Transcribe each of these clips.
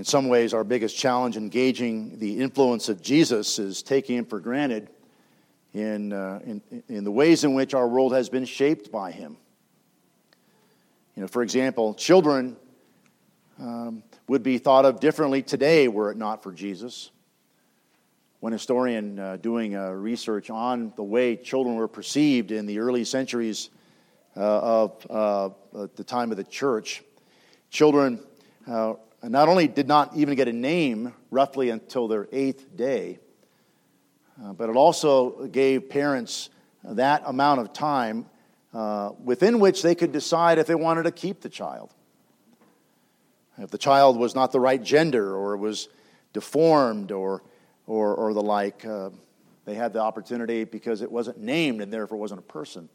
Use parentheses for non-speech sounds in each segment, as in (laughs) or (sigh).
In some ways, our biggest challenge in gauging the influence of Jesus is taking him for granted in, uh, in, in the ways in which our world has been shaped by him. You know, for example, children um, would be thought of differently today were it not for Jesus. One historian uh, doing uh, research on the way children were perceived in the early centuries uh, of uh, the time of the church, children uh, not only did not even get a name roughly until their eighth day, uh, but it also gave parents that amount of time within which they could decide if they wanted to keep the child. If the child was not the right gender or was deformed or, or, or the like, uh, they had the opportunity because it wasn't named and therefore wasn't a person.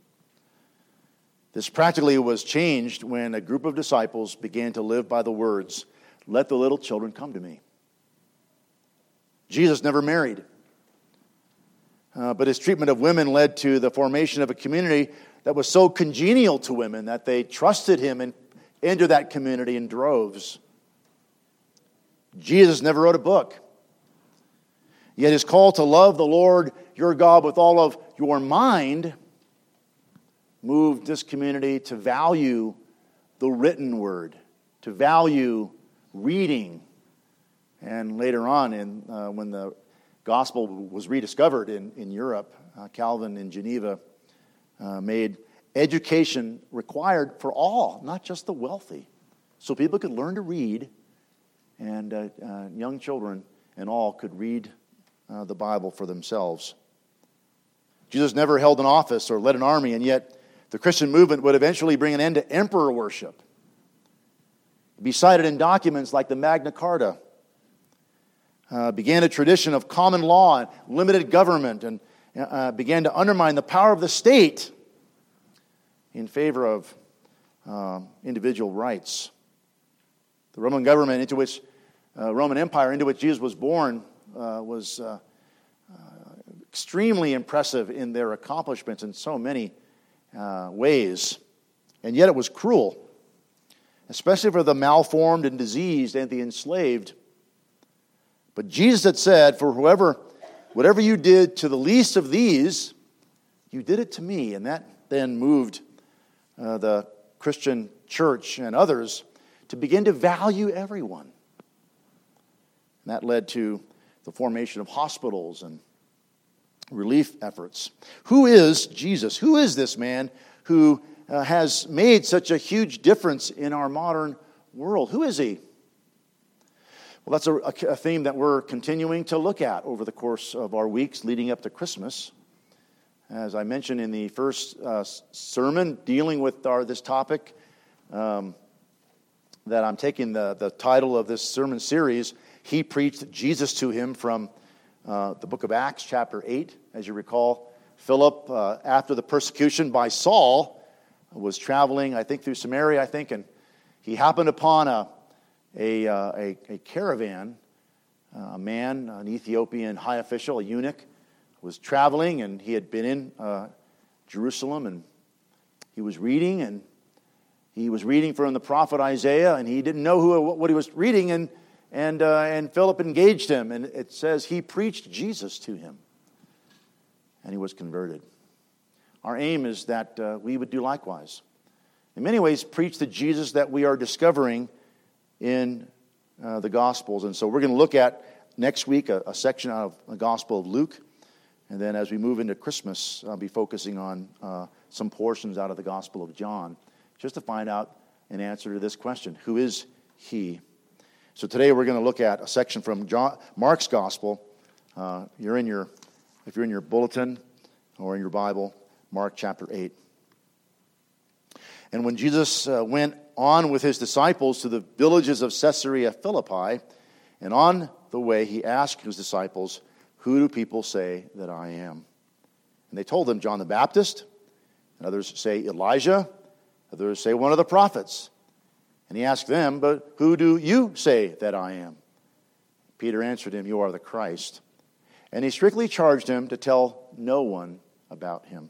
This practically was changed when a group of disciples began to live by the words, Let the little children come to me. Jesus never married. Uh, but his treatment of women led to the formation of a community that was so congenial to women that they trusted him and into that community in droves. Jesus never wrote a book. Yet his call to love the Lord your God with all of your mind moved this community to value the written word, to value reading. And later on, in, uh, when the gospel was rediscovered in, in Europe, uh, Calvin in Geneva uh, made education required for all, not just the wealthy. So people could learn to read, and uh, uh, young children and all could read uh, the Bible for themselves. Jesus never held an office or led an army, and yet the Christian movement would eventually bring an end to emperor worship. Be cited in documents like the Magna Carta. Uh, began a tradition of common law and limited government, and uh, began to undermine the power of the state in favor of uh, individual rights. The Roman government into which, uh, Roman Empire into which Jesus was born, uh, was uh, uh, extremely impressive in their accomplishments in so many uh, ways. And yet it was cruel, especially for the malformed and diseased and the enslaved. But Jesus had said, For whoever, whatever you did to the least of these, you did it to me. And that then moved uh, the Christian church and others to begin to value everyone. And that led to the formation of hospitals and relief efforts. Who is Jesus? Who is this man who uh, has made such a huge difference in our modern world? Who is he? Well, that's a, a, theme that we're continuing to look at over the course of our weeks leading up to Christmas. As I mentioned in the first uh, sermon dealing with our, this topic, um, that I'm taking the, the title of this sermon series, He Preached Jesus to Him from uh, the book of Acts, chapter 8. As you recall, Philip, uh, after the persecution by Saul, was traveling, I think, through Samaria, I think, and he happened upon a, a, uh, a, a, caravan, uh, a man, an Ethiopian high official, a eunuch, was traveling and he had been in uh, Jerusalem and he was reading and he was reading from the prophet Isaiah and he didn't know who, what he was reading and, and, uh, and Philip engaged him and it says he preached Jesus to him and he was converted. Our aim is that uh, we would do likewise. In many ways, preach the Jesus that we are discovering in uh, the Gospels. And so we're going to look at next week a, a section out of the Gospel of Luke. And then as we move into Christmas, I'll be focusing on uh, some portions out of the Gospel of John, just to find out an answer to this question Who is He? So today we're going to look at a section from John, Mark's Gospel. Uh, you're in your, if you're in your bulletin or in your Bible, Mark chapter 8. And when Jesus uh, went on with his disciples to the villages of Caesarea Philippi, and on the way he asked his disciples, who do people say that I am? And they told him, John the Baptist. And others say Elijah. Others say one of the prophets. And he asked them, But who do you say that I am? Peter answered him, You are the Christ. And he strictly charged him to tell no one about him.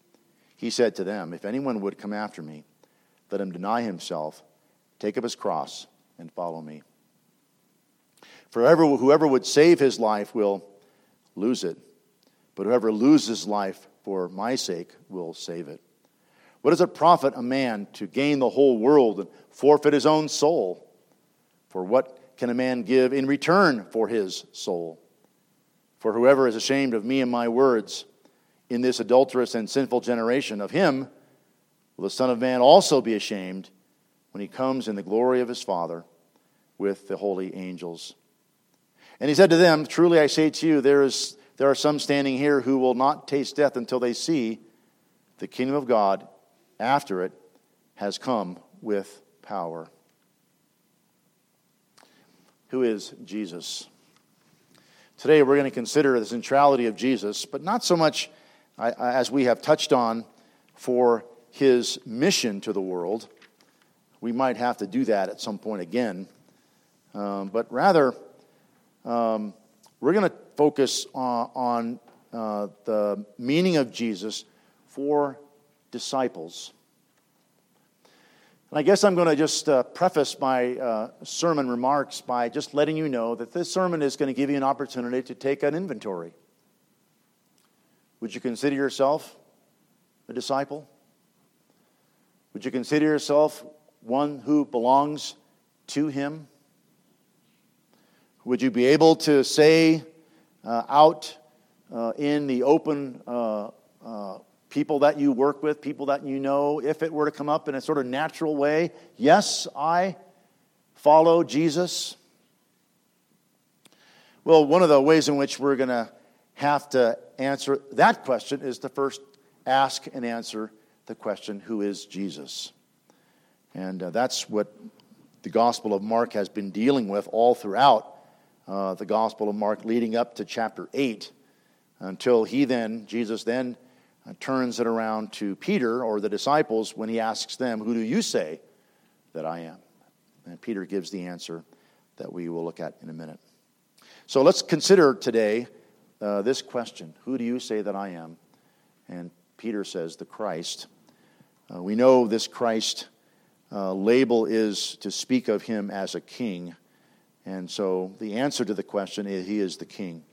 he said to them, If anyone would come after me, let him deny himself, take up his cross, and follow me. For whoever would save his life will lose it, but whoever loses life for my sake will save it. What does it profit a man to gain the whole world and forfeit his own soul? For what can a man give in return for his soul? For whoever is ashamed of me and my words in this adulterous and sinful generation, of him will the Son of Man also be ashamed when he comes in the glory of his Father with the holy angels. And he said to them, Truly I say to you, there, is, there are some standing here who will not taste death until they see the kingdom of God after it has come with power. Who is Jesus? Today we're going to consider the centrality of Jesus, but not so much as we have touched on for his mission to the world. We might have to do that at some point again. Um, but rather, um, we're going to focus on, on uh, the meaning of Jesus for disciples. And I guess I'm going to just uh, preface my uh, sermon remarks by just letting you know that this sermon is going to give you an opportunity to take an inventory. Would you consider yourself a disciple? Would you consider yourself one who belongs to Him? Would you be able to say uh, out uh, in the open uh, uh people that you work with, people that you know, if it were to come up in a sort of natural way, yes, I follow Jesus? Well, one of the ways in which we're going to have to answer that question is to first ask and answer the question who is Jesus? And uh, that's what the Gospel of Mark has been dealing with all throughout uh, the Gospel of Mark, leading up to chapter 8, until he then, Jesus then, uh, turns it around to Peter or the disciples when he asks them, Who do you say that I am? And Peter gives the answer that we will look at in a minute. So let's consider today uh, this question Who do you say that I am? And Peter says, The Christ. Uh, we know this Christ uh, label is to speak of him as a king. And so the answer to the question is he is the king.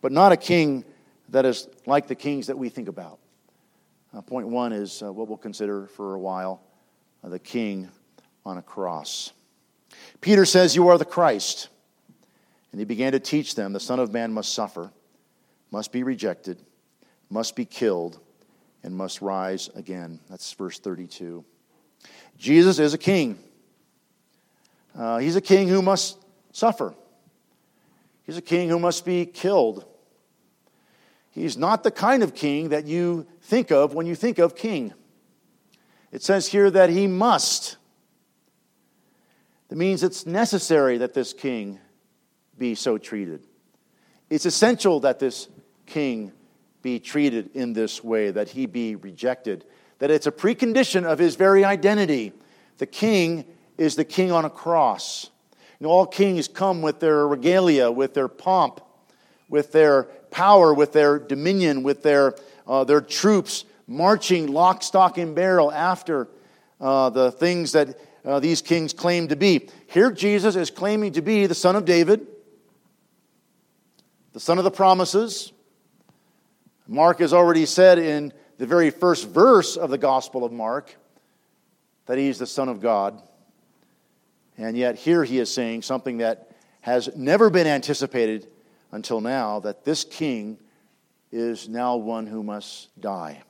But not a king that is like the kings that we think about. Uh, point one is uh, what we'll consider for a while uh, the king on a cross. Peter says, You are the Christ. And he began to teach them the Son of Man must suffer, must be rejected, must be killed, and must rise again. That's verse 32. Jesus is a king. Uh, he's a king who must suffer. He's a king who must be killed. He's not the kind of king that you think of when you think of king. It says here that he must. That means it's necessary that this king be so treated. It's essential that this king be treated in this way, that he be rejected, that it's a precondition of his very identity. The king is the king on a cross. You know, all kings come with their regalia, with their pomp, with their power, with their dominion, with their, uh, their troops marching lock, stock, and barrel after uh, the things that uh, these kings claim to be. Here, Jesus is claiming to be the son of David, the son of the promises. Mark has already said in the very first verse of the Gospel of Mark that he's the Son of God. And yet, here he is saying something that has never been anticipated until now that this king is now one who must die.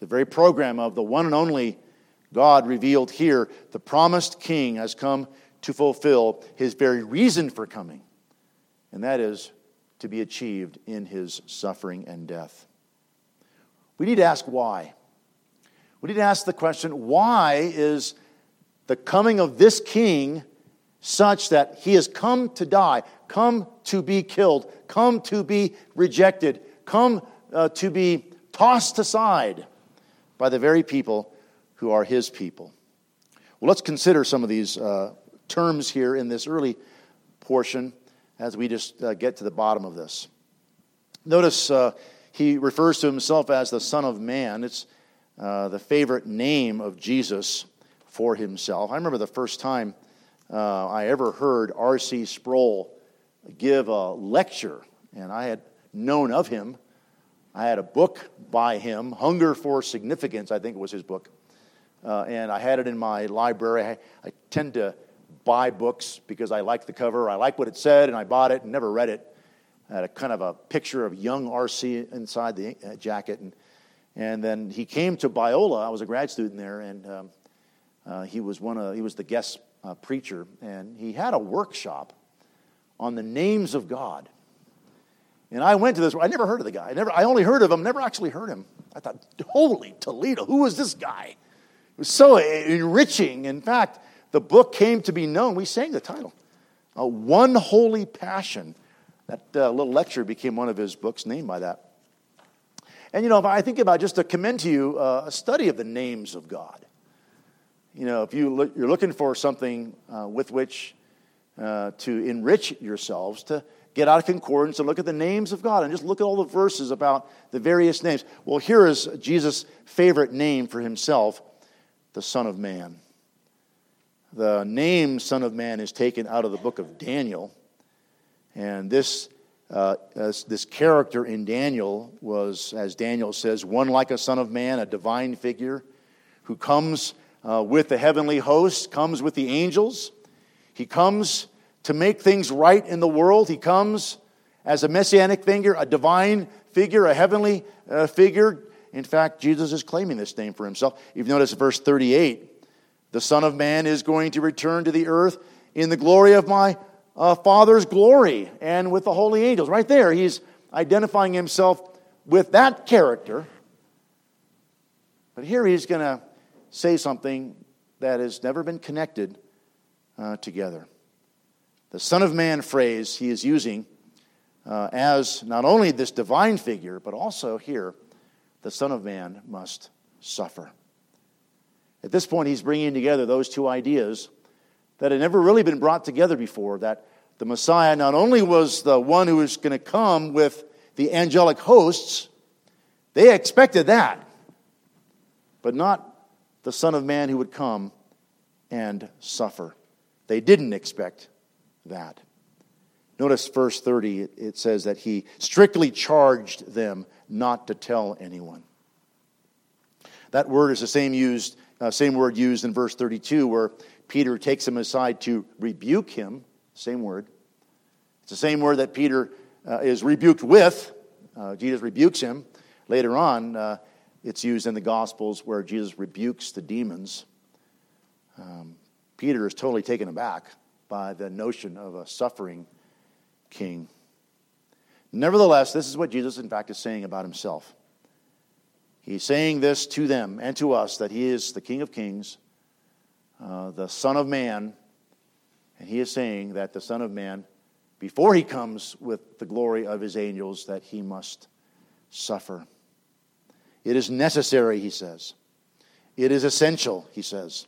The very program of the one and only God revealed here, the promised king has come to fulfill his very reason for coming, and that is to be achieved in his suffering and death. We need to ask why. We need to ask the question why is the coming of this king such that he has come to die, come to be killed, come to be rejected, come uh, to be tossed aside by the very people who are his people. Well, let's consider some of these uh, terms here in this early portion as we just uh, get to the bottom of this. Notice uh, he refers to himself as the Son of Man. It's uh, the favorite name of Jesus for himself. I remember the first time uh, I ever heard R.C. Sproul give a lecture, and I had known of him. I had a book by him, Hunger for Significance, I think was his book. Uh, and I had it in my library. I, I, tend to buy books because I like the cover, I like what it said, and I bought it and never read it. I had a kind of a picture of young RC inside the uh, jacket. And, and then he came to Biola. I was a grad student there, and um, uh, he was one of he was the guest uh, preacher, and he had a workshop on the names of God. And I went to this. I never heard of the guy. I never. I only heard of him. Never actually heard him. I thought, holy Toledo, who is this guy? It was so enriching. In fact, the book came to be known. We sang the title, uh, "One Holy Passion." That uh, little lecture became one of his books, named by that. And you know, if I think about just to commend to you uh, a study of the names of God you know, if you look, you're looking for something uh, with which uh, to enrich yourselves, to get out of concordance and look at the names of God and just look at all the verses about the various names. Well, here is Jesus' favorite name for himself the Son of Man. The name Son of Man is taken out of the book of Daniel. And this, uh, this character in Daniel was, as Daniel says, one like a Son of Man, a divine figure who comes uh, with the heavenly host, comes with the angels. He comes to make things right in the world. He comes as a messianic figure, a divine figure, a heavenly uh, figure. In fact, Jesus is claiming this name for himself. If you notice verse 38, the Son of Man is going to return to the earth in the glory of my uh, Father's glory and with the holy angels. Right there, he's identifying himself with that character. But here he's going to say something that has never been connected uh, together. The Son of Man phrase he is using uh, as not only this divine figure, but also here, the Son of Man must suffer. At this point, he's bringing together those two ideas that had never really been brought together before that the Messiah not only was the one who was going to come with the angelic hosts, they expected that, but not the Son of Man who would come and suffer. They didn't expect that. Notice verse 30, it says that he strictly charged them not to tell anyone. That word is the same used, uh, same word used in verse 32, where Peter takes him aside to rebuke him. Same word. It's the same word that Peter uh, is rebuked with. Uh, Jesus rebukes him. Later on, uh, it's used in the Gospels where Jesus rebukes the demons. Um, Peter is totally taken aback by the notion of a suffering king. Nevertheless, this is what Jesus, in fact, is saying about himself. He's saying this to them and to us that he is the King of Kings, uh, the Son of Man, and he is saying that the Son of Man, before he comes with the glory of his angels, that he must suffer. It is necessary, he says. It is essential, he says.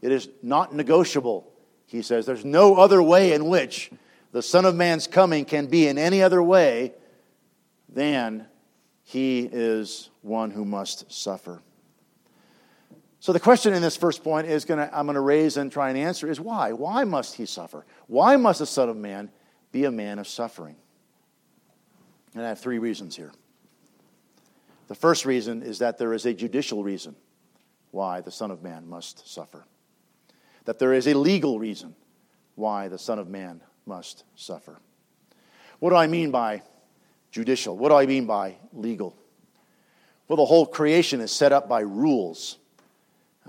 It is not negotiable, he says. There's no other way in which the Son of Man's coming can be in any other way than he is one who must suffer. So the question in this first point is going to I'm going to raise and try and answer is why? Why must he suffer? Why must the Son of Man be a man of suffering? And I have three reasons here. The first reason is that there is a judicial reason why the Son of Man must suffer. That there is a legal reason why the Son of Man must suffer. What do I mean by judicial? What do I mean by legal? Well, the whole creation is set up by rules.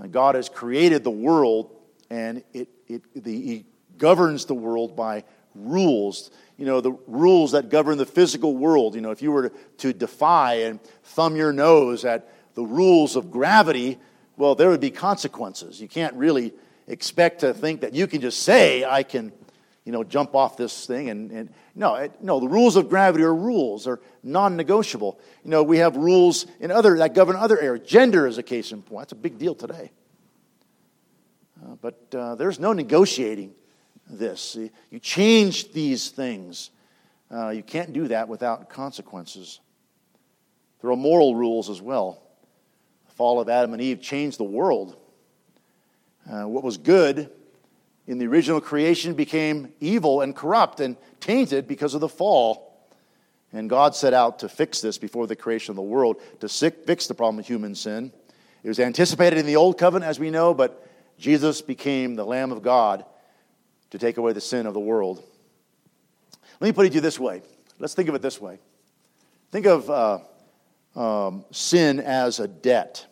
Uh, God has created the world, and it, it, the, He governs the world by rules you know, the rules that govern the physical world. You know, if you were to, to defy and thumb your nose at the rules of gravity, well, there would be consequences. You can't really expect to think that you can just say, I can, you know, jump off this thing. And, and no, it, no, the rules of gravity are rules, they're non negotiable. You know, we have rules in other, that govern other areas. Gender is a case in point. That's a big deal today. Uh, but uh, there's no negotiating this. You change these things. Uh, you can't do that without consequences. There are moral rules as well. The fall of Adam and Eve changed the world. Uh, what was good in the original creation became evil and corrupt and tainted because of the fall. And God set out to fix this before the creation of the world, to fix the problem of human sin. It was anticipated in the Old Covenant, as we know, but Jesus became the Lamb of God to take away the sin of the world. Let me put it to you this way. Let's think of it this way. Think of uh, um, sin as a debt.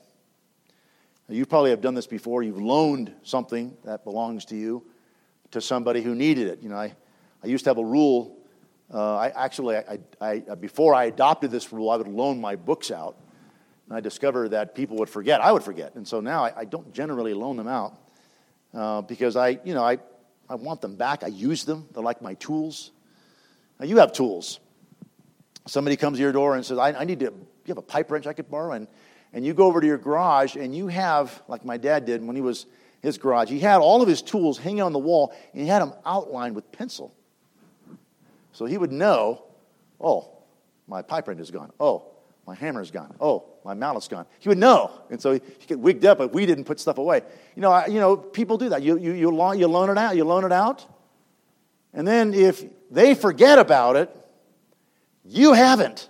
You probably have done this before. You've loaned something that belongs to you to somebody who needed it. You know, I, I used to have a rule. Uh, I actually, I, I, before I adopted this rule, I would loan my books out. And I discovered that people would forget. I would forget. And so now I, I don't generally loan them out uh, because I, you know, I, I want them back. I use them. They're like my tools. Now, you have tools. Somebody comes to your door and says, I, I need to, you have a pipe wrench I could borrow? And, and you go over to your garage and you have, like my dad did when he was his garage, he had all of his tools hanging on the wall and he had them outlined with pencil. So he would know, oh, my pipe wrench is gone. Oh, my hammer is gone. Oh, my mallet's gone. He would know. And so he, get wigged up but we didn't put stuff away. You know, I, you know people do that. You, you, you, loan, you loan it out. You loan it out. And then if they forget about it, you haven't.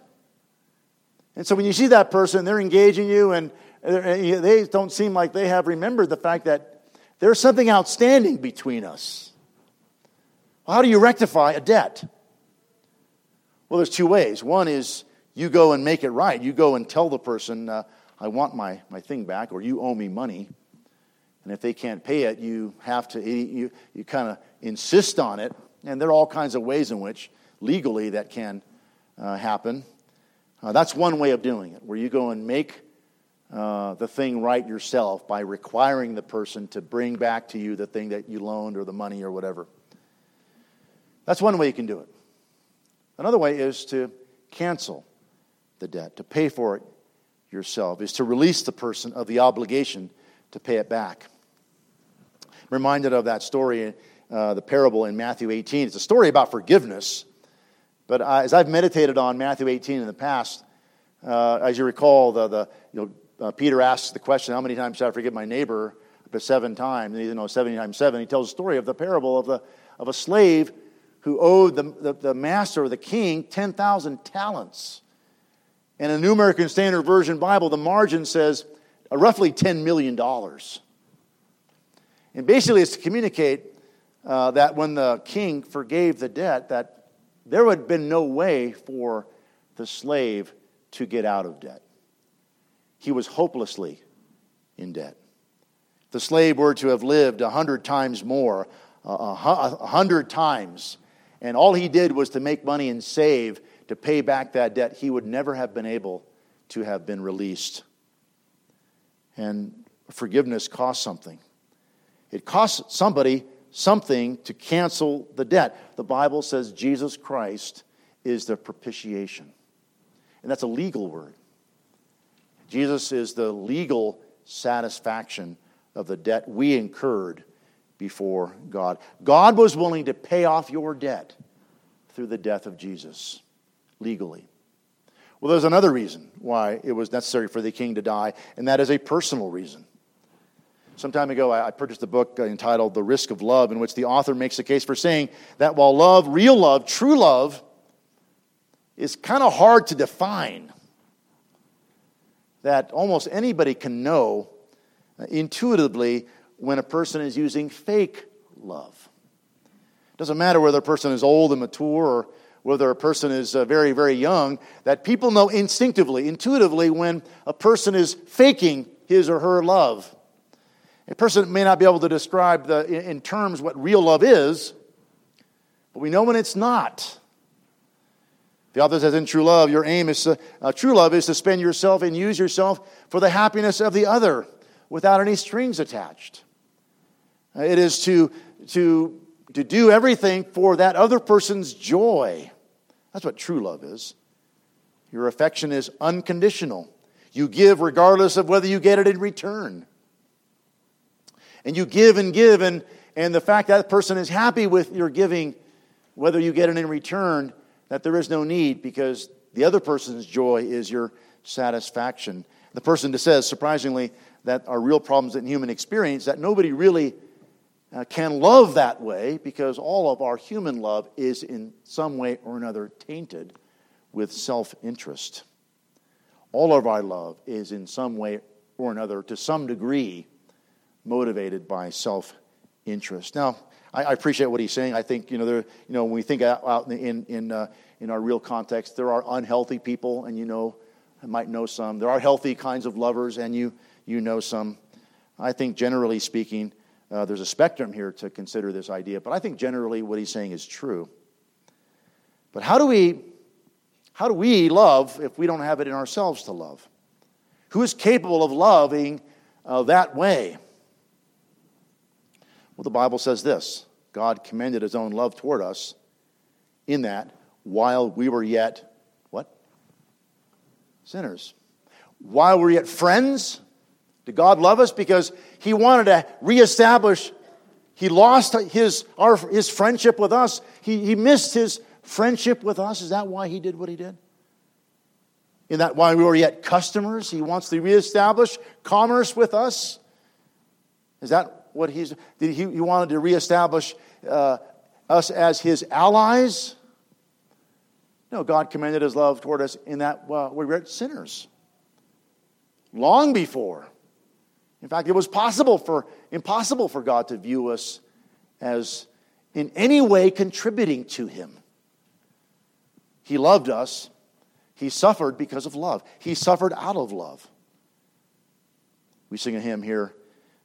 And so when you see that person, they're engaging you, and they don't seem like they have remembered the fact that there's something outstanding between us. Well, how do you rectify a debt? Well, there's two ways. One is you go and make it right. You go and tell the person, uh, I want my, my thing back, or you owe me money. And if they can't pay it, you have to, you, you kind of insist on it. And there are all kinds of ways in which legally that can uh, happen. Uh, that's one way of doing it, where you go and make uh, the thing right yourself by requiring the person to bring back to you the thing that you loaned or the money or whatever. That's one way you can do it. Another way is to cancel the debt, to pay for it yourself, is to release the person of the obligation to pay it back. I'm reminded of that story, uh, the parable in Matthew 18. It's a story about forgiveness. But as I've meditated on Matthew 18 in the past, uh, as you recall, the, the, you know, uh, Peter asks the question, How many times should I forgive my neighbor? But seven times. And you know, 70 times seven. He tells the story of the parable of, the, of a slave who owed the, the, the master or the king 10,000 talents. In a New American Standard Version Bible, the margin says uh, roughly $10 million. And basically, it's to communicate uh, that when the king forgave the debt, that there would have been no way for the slave to get out of debt. He was hopelessly in debt. The slave were to have lived a hundred times more, a hundred times, and all he did was to make money and save to pay back that debt, he would never have been able to have been released. And forgiveness costs something. It costs somebody something to cancel the debt. The Bible says Jesus Christ is the propitiation. And that's a legal word. Jesus is the legal satisfaction of the debt we incurred before God. God was willing to pay off your debt through the death of Jesus legally. Well, there's another reason why it was necessary for the king to die, and that is a personal reason. Some time ago, I purchased a book entitled The Risk of Love, in which the author makes a case for saying that while love, real love, true love, is kind of hard to define, that almost anybody can know intuitively when a person is using fake love. It doesn't matter whether a person is old and mature or whether a person is uh, very, very young, that people know instinctively, intuitively, when a person is faking his or her love. A person may not be able to describe the, in terms what real love is, but we know when it's not. The author says, in true love, your aim is to, uh, true love is to spend yourself and use yourself for the happiness of the other without any strings attached. It is to, to, to do everything for that other person's joy. That's what true love is. Your affection is unconditional. You give regardless of whether you get it in return. And you give and give, and, and the fact that person is happy with your giving, whether you get it in return, that there is no need because the other person's joy is your satisfaction. The person that says, surprisingly, that our real problems in human experience, that nobody really uh, can love that way because all of our human love is in some way or another tainted with self interest. All of our love is in some way or another, to some degree, motivated by self interest. Now, I, I, appreciate what he's saying. I think, you know, there, you know when we think out, out in, in, uh, in our real context, there are unhealthy people, and you know, I might know some. There are healthy kinds of lovers, and you, you know some. I think, generally speaking, uh, there's a spectrum here to consider this idea, but I think generally what he's saying is true. But how do we how do we love if we don't have it in ourselves to love? Who is capable of loving uh, that way? Well, the Bible says this God commended his own love toward us in that while we were yet what? Sinners. While we were yet friends, did God love us? Because he wanted to reestablish, he lost his, our, his friendship with us. He, he missed his friendship with us? Is that why he did what he did? In that while we were yet customers, he wants to reestablish commerce with us? Is that what he's he, he wanted to reestablish uh, us as his allies? No, God commended his love toward us in that well, we were sinners. Long before. In fact, it was possible for impossible for God to view us as in any way contributing to him. He loved us. He suffered because of love. He suffered out of love. We sing a hymn here.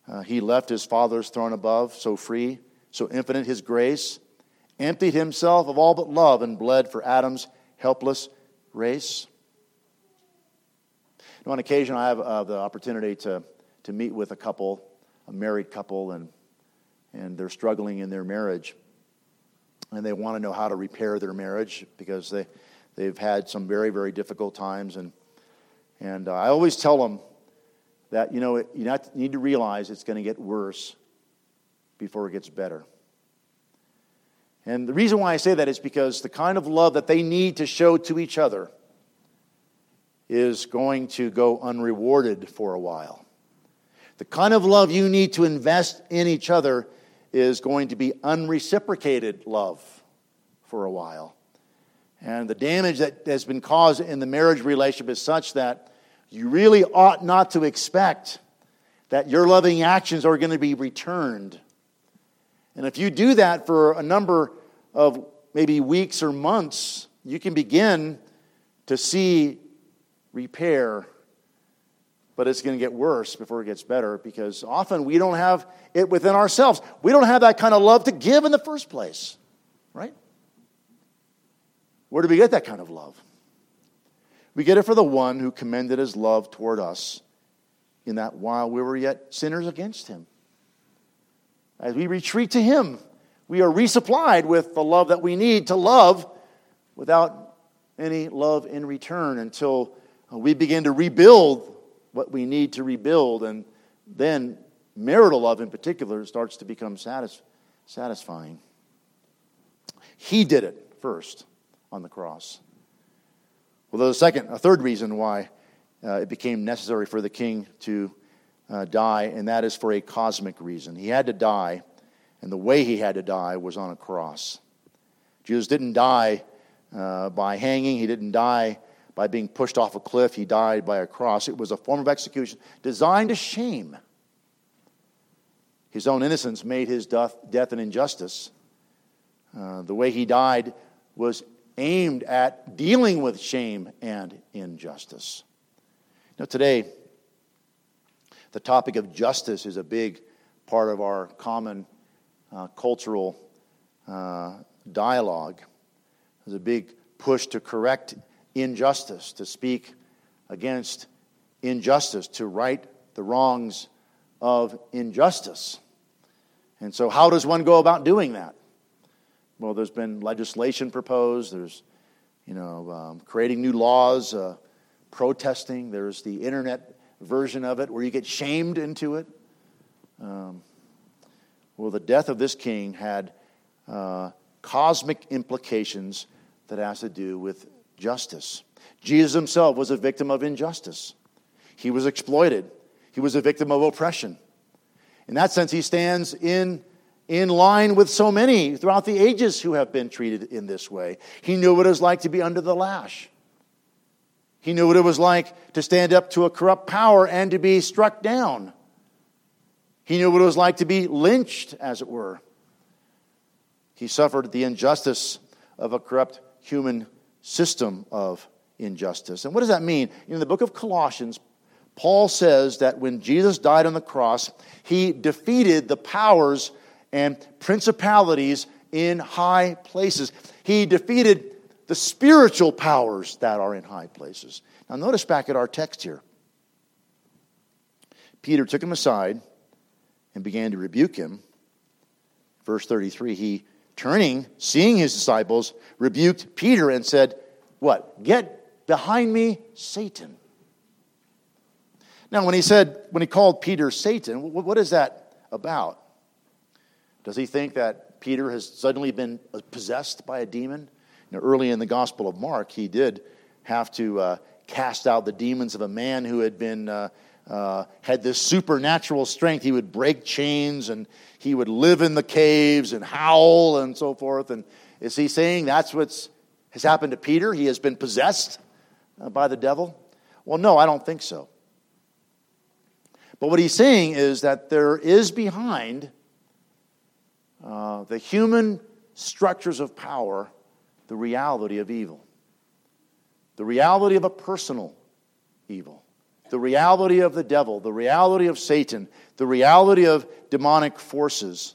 Uh, he left his Father's throne above, so free, so infinite his grace, emptied himself of all but love, and bled for Adam's helpless race. Now, on occasion, I have uh, the opportunity to, to meet with a couple, a married couple, and, and they're struggling in their marriage and they want to know how to repair their marriage because they, they've had some very, very difficult times. And, and uh, I always tell them that, you know, you need to realize it's going to get worse before it gets better. And the reason why I say that is because the kind of love that they need to show to each other is going to go unrewarded for a while. The kind of love you need to invest in each other is going to be unreciprocated love for a while. And the damage that has been caused in the marriage relationship is such that you really ought not to expect that your loving actions are going to be returned. And if you do that for a number of maybe weeks or months, you can begin to see repair but it's going to get worse before it gets better because often we don't have it within ourselves. We don't have that kind of love to give in the first place, right? Where do we get that kind of love? We get it for the one who commended his love toward us in that while we were yet sinners against him. As we retreat to him, we are resupplied with the love that we need to love without any love in return until uh, we begin to rebuild what we need to rebuild, and then marital love in particular starts to become satis- satisfying. He did it first on the cross. Well, there's a second, a third reason why uh, it became necessary for the king to uh, die, and that is for a cosmic reason. He had to die, and the way he had to die was on a cross. Jesus didn't die uh, by hanging, he didn't die by being pushed off a cliff. He died by a cross. It was a form of execution designed to shame. His own innocence made his death, death an injustice. Uh, the way he died was aimed at dealing with shame and injustice. Now, today, the topic of justice is a big part of our common uh, cultural uh, dialogue. There's a big push to correct injustice, to speak against injustice, to right the wrongs of injustice. And so, how does one go about doing that? Well, there's been legislation proposed. There's, you know, um, creating new laws, uh, protesting. There's the internet version of it where you get shamed into it. Um, well, the death of this king had uh, cosmic implications that has to do with justice. Jesus himself was a victim of injustice. He was exploited. He was a victim of oppression. In that sense, he stands in, in line with so many throughout the ages who have been treated in this way. He knew what it was like to be under the lash. He knew what it was like to stand up to a corrupt power and to be struck down. He knew what it was like to be lynched, as it were. He suffered the injustice of a corrupt human system of injustice. And what does that mean? In the book of Colossians, Paul says that when Jesus died on the cross, he defeated the powers and principalities in high places. He defeated the spiritual powers that are in high places. Now, notice back at our text here. Peter took him aside and began to rebuke him. Verse 33 He, turning, seeing his disciples, rebuked Peter and said, What? Get behind me, Satan. Now, when he said, when he called Peter Satan, what is that about? Does he think that Peter has suddenly been possessed by a demon? You know, early in the Gospel of Mark, he did have to uh, cast out the demons of a man who had been uh, uh, had this supernatural strength. He would break chains and he would live in the caves and howl and so forth. And is he saying that's what has happened to Peter? He has been possessed uh, by the devil? Well, no, I don't think so. But what he's saying is that there is behind uh, the human structures of power the reality of evil, the reality of a personal evil, the reality of the devil, the reality of Satan, the reality of demonic forces.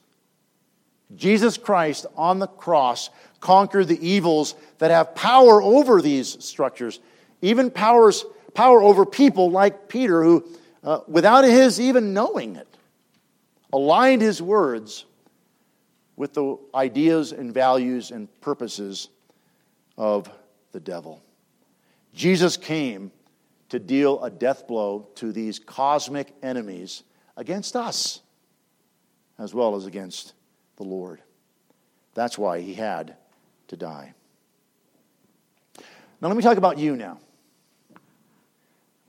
Jesus Christ on the cross conquered the evils that have power over these structures, even powers, power over people like Peter, who uh, without his even knowing it, aligned his words with the ideas and values and purposes of the devil. Jesus came to deal a death blow to these cosmic enemies against us, as well as against the Lord. That's why he had to die. Now, let me talk about you now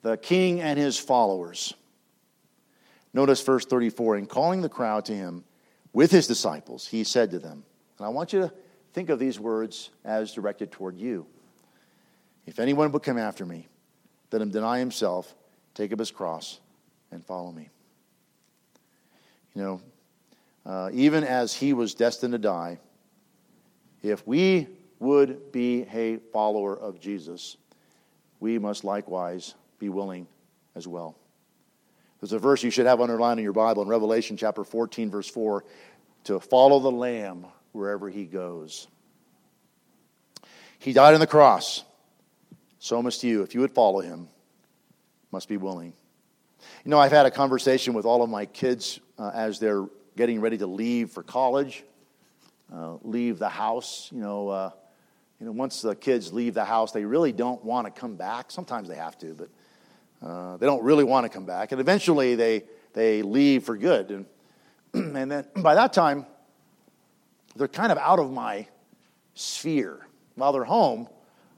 the king and his followers. Notice verse 34 In calling the crowd to him with his disciples, he said to them, and I want you to think of these words as directed toward you. If anyone would come after me, let him deny himself, take up his cross, and follow me. You know, uh, even as he was destined to die, if we would be a follower of Jesus, we must likewise be willing as well. There's a verse you should have underlined in your Bible in Revelation chapter 14, verse 4 to follow the Lamb wherever he goes. He died on the cross. So must you. If you would follow him, must be willing. You know, I've had a conversation with all of my kids uh, as they're getting ready to leave for college, uh, leave the house. You know, uh, you know, once the kids leave the house, they really don't want to come back. Sometimes they have to, but uh, they don't really want to come back. And eventually they, they leave for good. And, (clears throat) and then (clears throat) by that time, they're kind of out of my sphere. While they're home,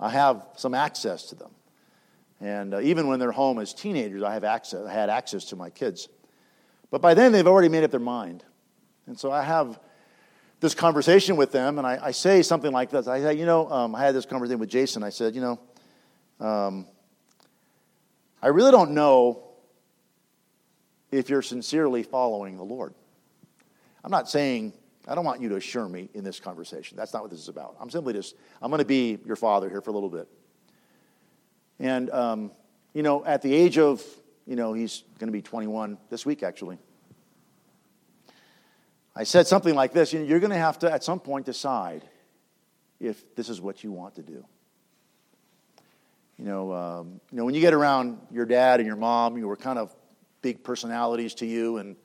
I have some access to them. And uh, even when they're home as teenagers, I have access, I had access to my kids. But by then, they've already made up their mind. And so I have this conversation with them, and I, I say something like this. I say, you know, um, I had this conversation with Jason. I said, you know, um, I really don't know if you're sincerely following the Lord. I'm not saying, I don't want you to assure me in this conversation. That's not what this is about. I'm simply just, I'm going to be your father here for a little bit. And, um, you know, at the age of, you know, he's going to be 21 this week, actually. I said something like this you know, You're going to have to, at some point, decide if this is what you want to do. You know, um, you know, when you get around your dad and your mom, you were kind of big personalities to you, and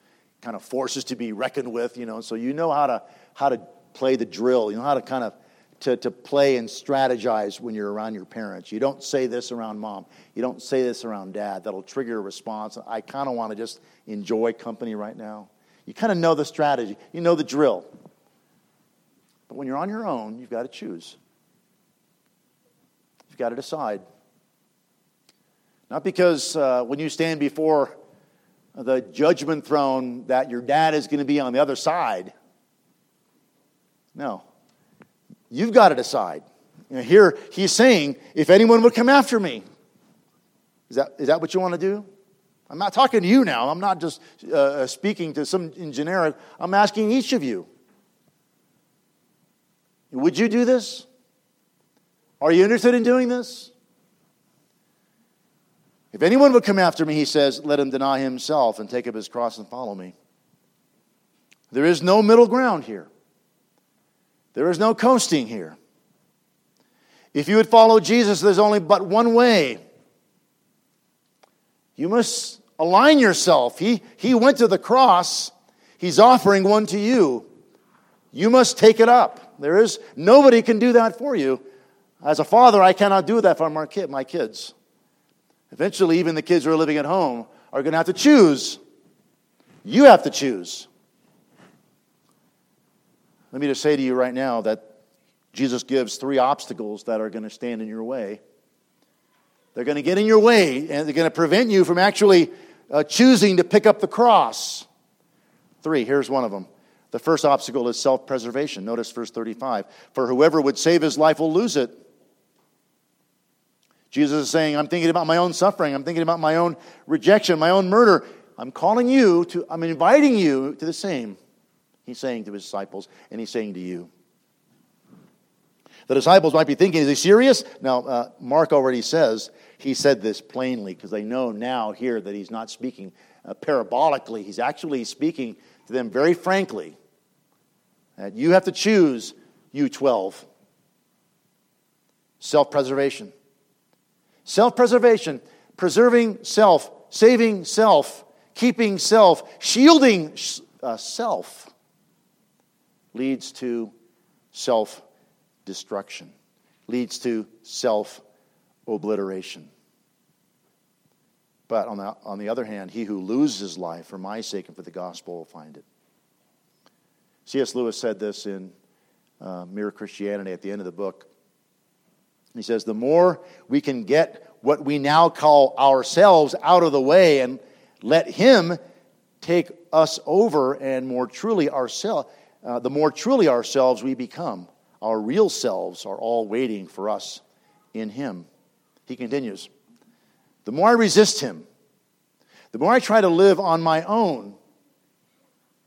kind of forces to be reckoned with, you know, so you know how to, how to play the drill. You know how to kind of to, to play and strategize when you're around your parents. You don't say this around mom. You don't say this around dad. That'll trigger a response. I kind of want to just enjoy company right now. You kind of know the strategy, you know the drill. But when you're on your own, you've got to choose. You've got to decide. Not because uh, when you stand before the judgment throne that your dad is going to be on the other side. No. You've got to decide. You know, here he's saying, if anyone would come after me, is that, is that what you want to do? I'm not talking to you now. I'm not just uh, uh, speaking to some in generic. I'm asking each of you. Would you do this? Are you interested in doing this? If anyone would come after me, he says, let him deny himself and take up his cross and follow me. There is no middle ground here. There is no coasting here. If you would follow Jesus, there's only but one way. You must align yourself. He, he went to the cross, He's offering one to you. You must take it up. There is nobody can do that for you. As a father, I cannot do that for my, kid, my kids. Eventually, even the kids who are living at home are going to have to choose. You have to choose. Let me just say to you right now that Jesus gives three obstacles that are going to stand in your way. They're going to get in your way and they're going to prevent you from actually uh, choosing to pick up the cross. Three, here's one of them. The first obstacle is self preservation. Notice verse 35. For whoever would save his life will lose it. Jesus is saying, I'm thinking about my own suffering. I'm thinking about my own rejection, my own murder. I'm calling you to, I'm inviting you to the same. He's saying to his disciples, and he's saying to you. The disciples might be thinking, is he serious? Now, uh, Mark already says he said this plainly because they know now here that he's not speaking uh, parabolically. He's actually speaking to them very frankly that you have to choose, you 12. Self preservation. Self preservation, preserving self, saving self, keeping self, shielding uh, self leads to self destruction, leads to self obliteration. But on the, on the other hand, he who loses his life for my sake and for the gospel will find it. C.S. Lewis said this in uh, Mere Christianity at the end of the book. He says, The more we can get what we now call ourselves out of the way and let Him take us over and more truly ourselves, uh, the more truly ourselves we become. Our real selves are all waiting for us in Him. He continues The more I resist Him, the more I try to live on my own,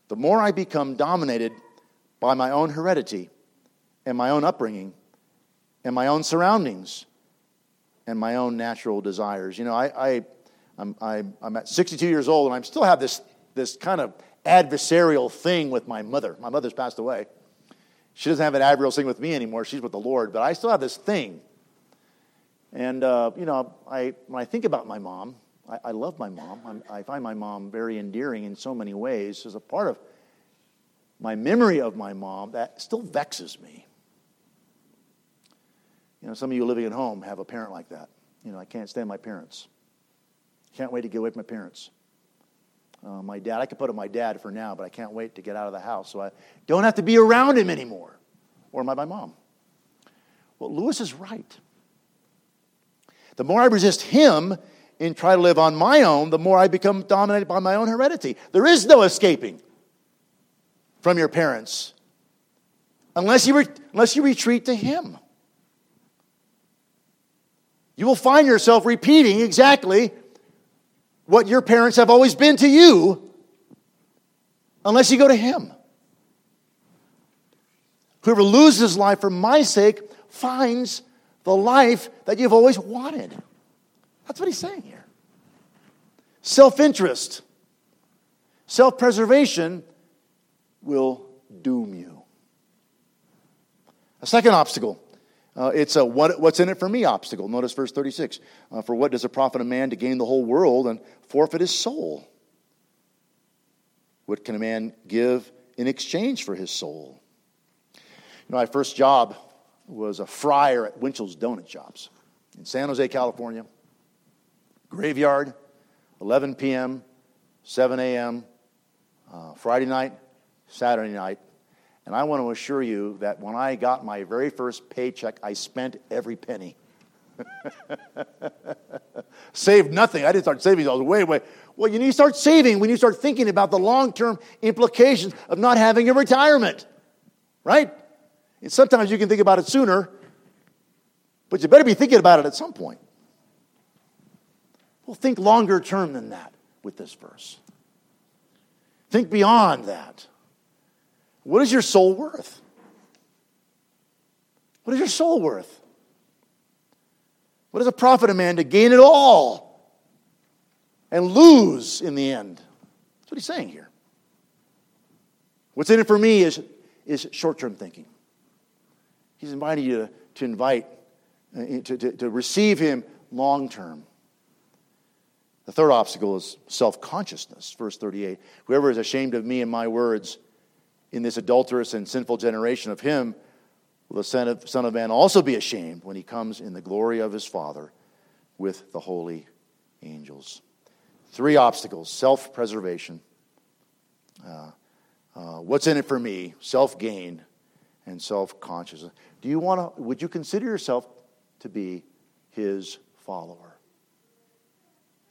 the more I become dominated by my own heredity and my own upbringing and my own surroundings and my own natural desires. You know, I, I, I'm, I'm at 62 years old and I still have this, this kind of adversarial thing with my mother. My mother's passed away. She doesn't have an adversarial thing with me anymore. She's with the Lord, but I still have this thing. And, uh, you know, I, when I think about my mom, I, I love my mom. I'm, i find my mom very endearing in so many ways. As a part of my memory of my mom that still vexes me. You know, some of you living at home have a parent like that. You know, I can't stand my parents. Can't wait to get away from my parents. Uh, my dad, I could put up my dad for now, but I can't wait to get out of the house so I don't have to be around him anymore. Or my, my mom. Well, Lewis is right. The more I resist him and try to live on my own, the more I become dominated by my own heredity. There is no escaping from your parents unless you, re- unless you retreat to him you will find yourself repeating exactly what your parents have always been to you unless you go to Him. Whoever loses life for my sake finds the life that you've always wanted. That's what he's saying here. Self interest, self preservation will doom you. A second obstacle uh, it's a what, what's in it for me obstacle. Notice verse 36. Uh, for what does it profit a man to gain the whole world and forfeit his soul? What can a man give in exchange for his soul? You know, my first job was a fryer at Winchell's Donut Shops in San Jose, California. Graveyard, 11 p.m., 7 a.m., uh, Friday night, Saturday night. And I want to assure you that when I got my very first paycheck, I spent every penny. (laughs) Saved nothing. I didn't start saving. I was way, way. Well, you need to start saving when you start thinking about the long term implications of not having a retirement, right? And sometimes you can think about it sooner, but you better be thinking about it at some point. Well, think longer term than that with this verse. Think beyond that. What is your soul worth? What is your soul worth? What does it profit a man to gain it all and lose in the end? That's what he's saying here. What's in it for me is, is short term thinking. He's inviting you to, invite, uh, to, to, to receive him long term. The third obstacle is self consciousness. Verse 38 Whoever is ashamed of me and my words in this adulterous and sinful generation of him, will the Son of, Son of Man also be ashamed when he comes in the glory of his Father with the holy angels. Three obstacles self preservation. Uh, uh, what's in it for me? Self gain and self consciousness. Do you want to, would you consider yourself to be his follower?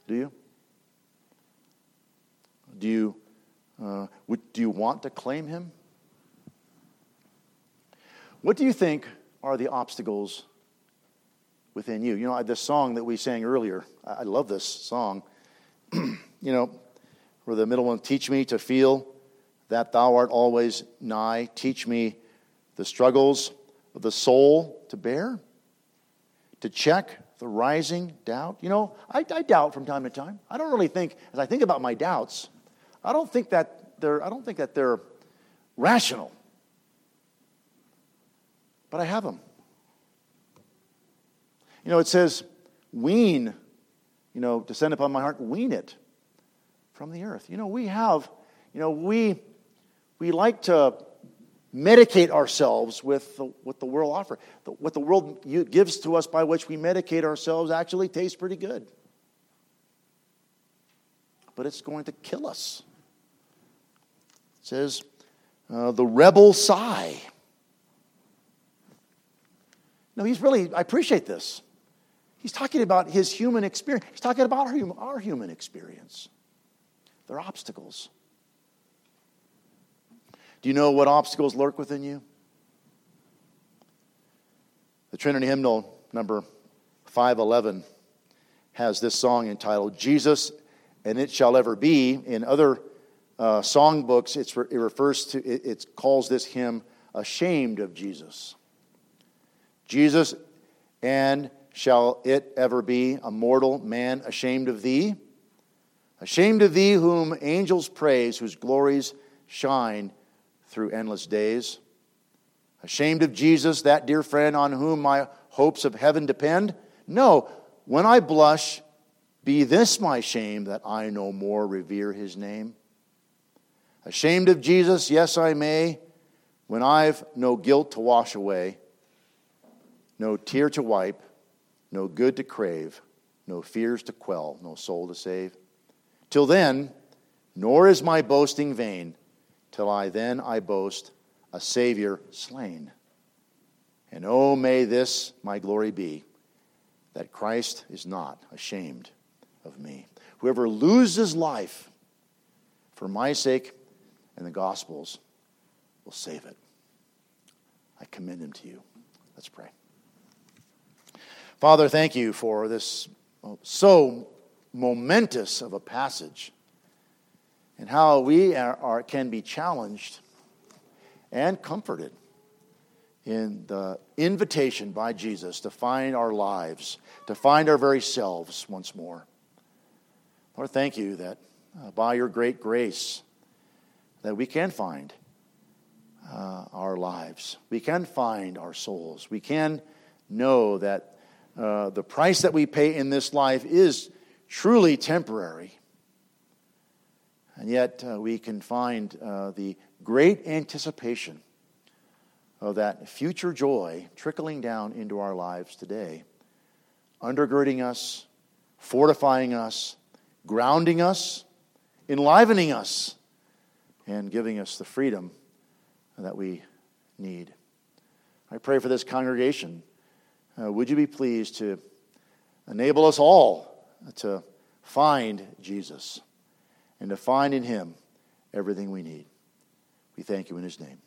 Do you? Do you, uh, would, do you want to claim him? What do you think are the obstacles within you? You know, this song that we sang earlier, I love this song. (clears throat) you know, where the middle one, teach me to feel that thou art always nigh. Teach me the struggles of the soul to bear, to check the rising doubt. You know, I, I doubt from time to time. I don't really think, as I think about my doubts, I don't think that they're, I don't think that they're rational but I have them. You know, it says, wean, you know, descend upon my heart, wean it from the earth. You know, we have, you know, we, we like to medicate ourselves with the, what the world offers. what the world gives to us by which we medicate ourselves actually tastes pretty good. But it's going to kill us. Says, uh, the rebel sigh. No, he's really, I appreciate this. He's talking about his human experience. He's talking about our, human, our human experience. There are obstacles. Do you know what obstacles lurk within you? The Trinity hymnal number 511 has this song entitled Jesus and It Shall Ever Be. In other uh, song books, it refers to, it, it calls this hymn Ashamed of Jesus. Jesus, and shall it ever be a mortal man ashamed of thee? Ashamed of thee, whom angels praise, whose glories shine through endless days? Ashamed of Jesus, that dear friend on whom my hopes of heaven depend? No, when I blush, be this my shame that I no more revere his name. Ashamed of Jesus, yes, I may, when I've no guilt to wash away no tear to wipe, no good to crave, no fears to quell, no soul to save. Till then, nor is my boasting vain, till I then I boast a Savior slain. And oh, may this my glory be, that Christ is not ashamed of me. Whoever loses life for my sake and the gospel's will save it. I commend him to you. Let's pray. Father, thank you for this so momentous of a passage and how we are, are, can be challenged and comforted in the invitation by Jesus to find our lives, to find our very selves once more. Lord, thank you that uh, by your great grace that we can find uh, our lives. We can find our souls. We can know that uh, the price that we pay in this life is truly temporary. And yet uh, we can find uh, the great anticipation of that future joy trickling down into our lives today, undergirding us, fortifying us, grounding us, enlivening us, and giving us the freedom that we need. I pray for this congregation. Uh, would you be pleased to enable us all to find Jesus and to find in him everything we need? We thank you in his name.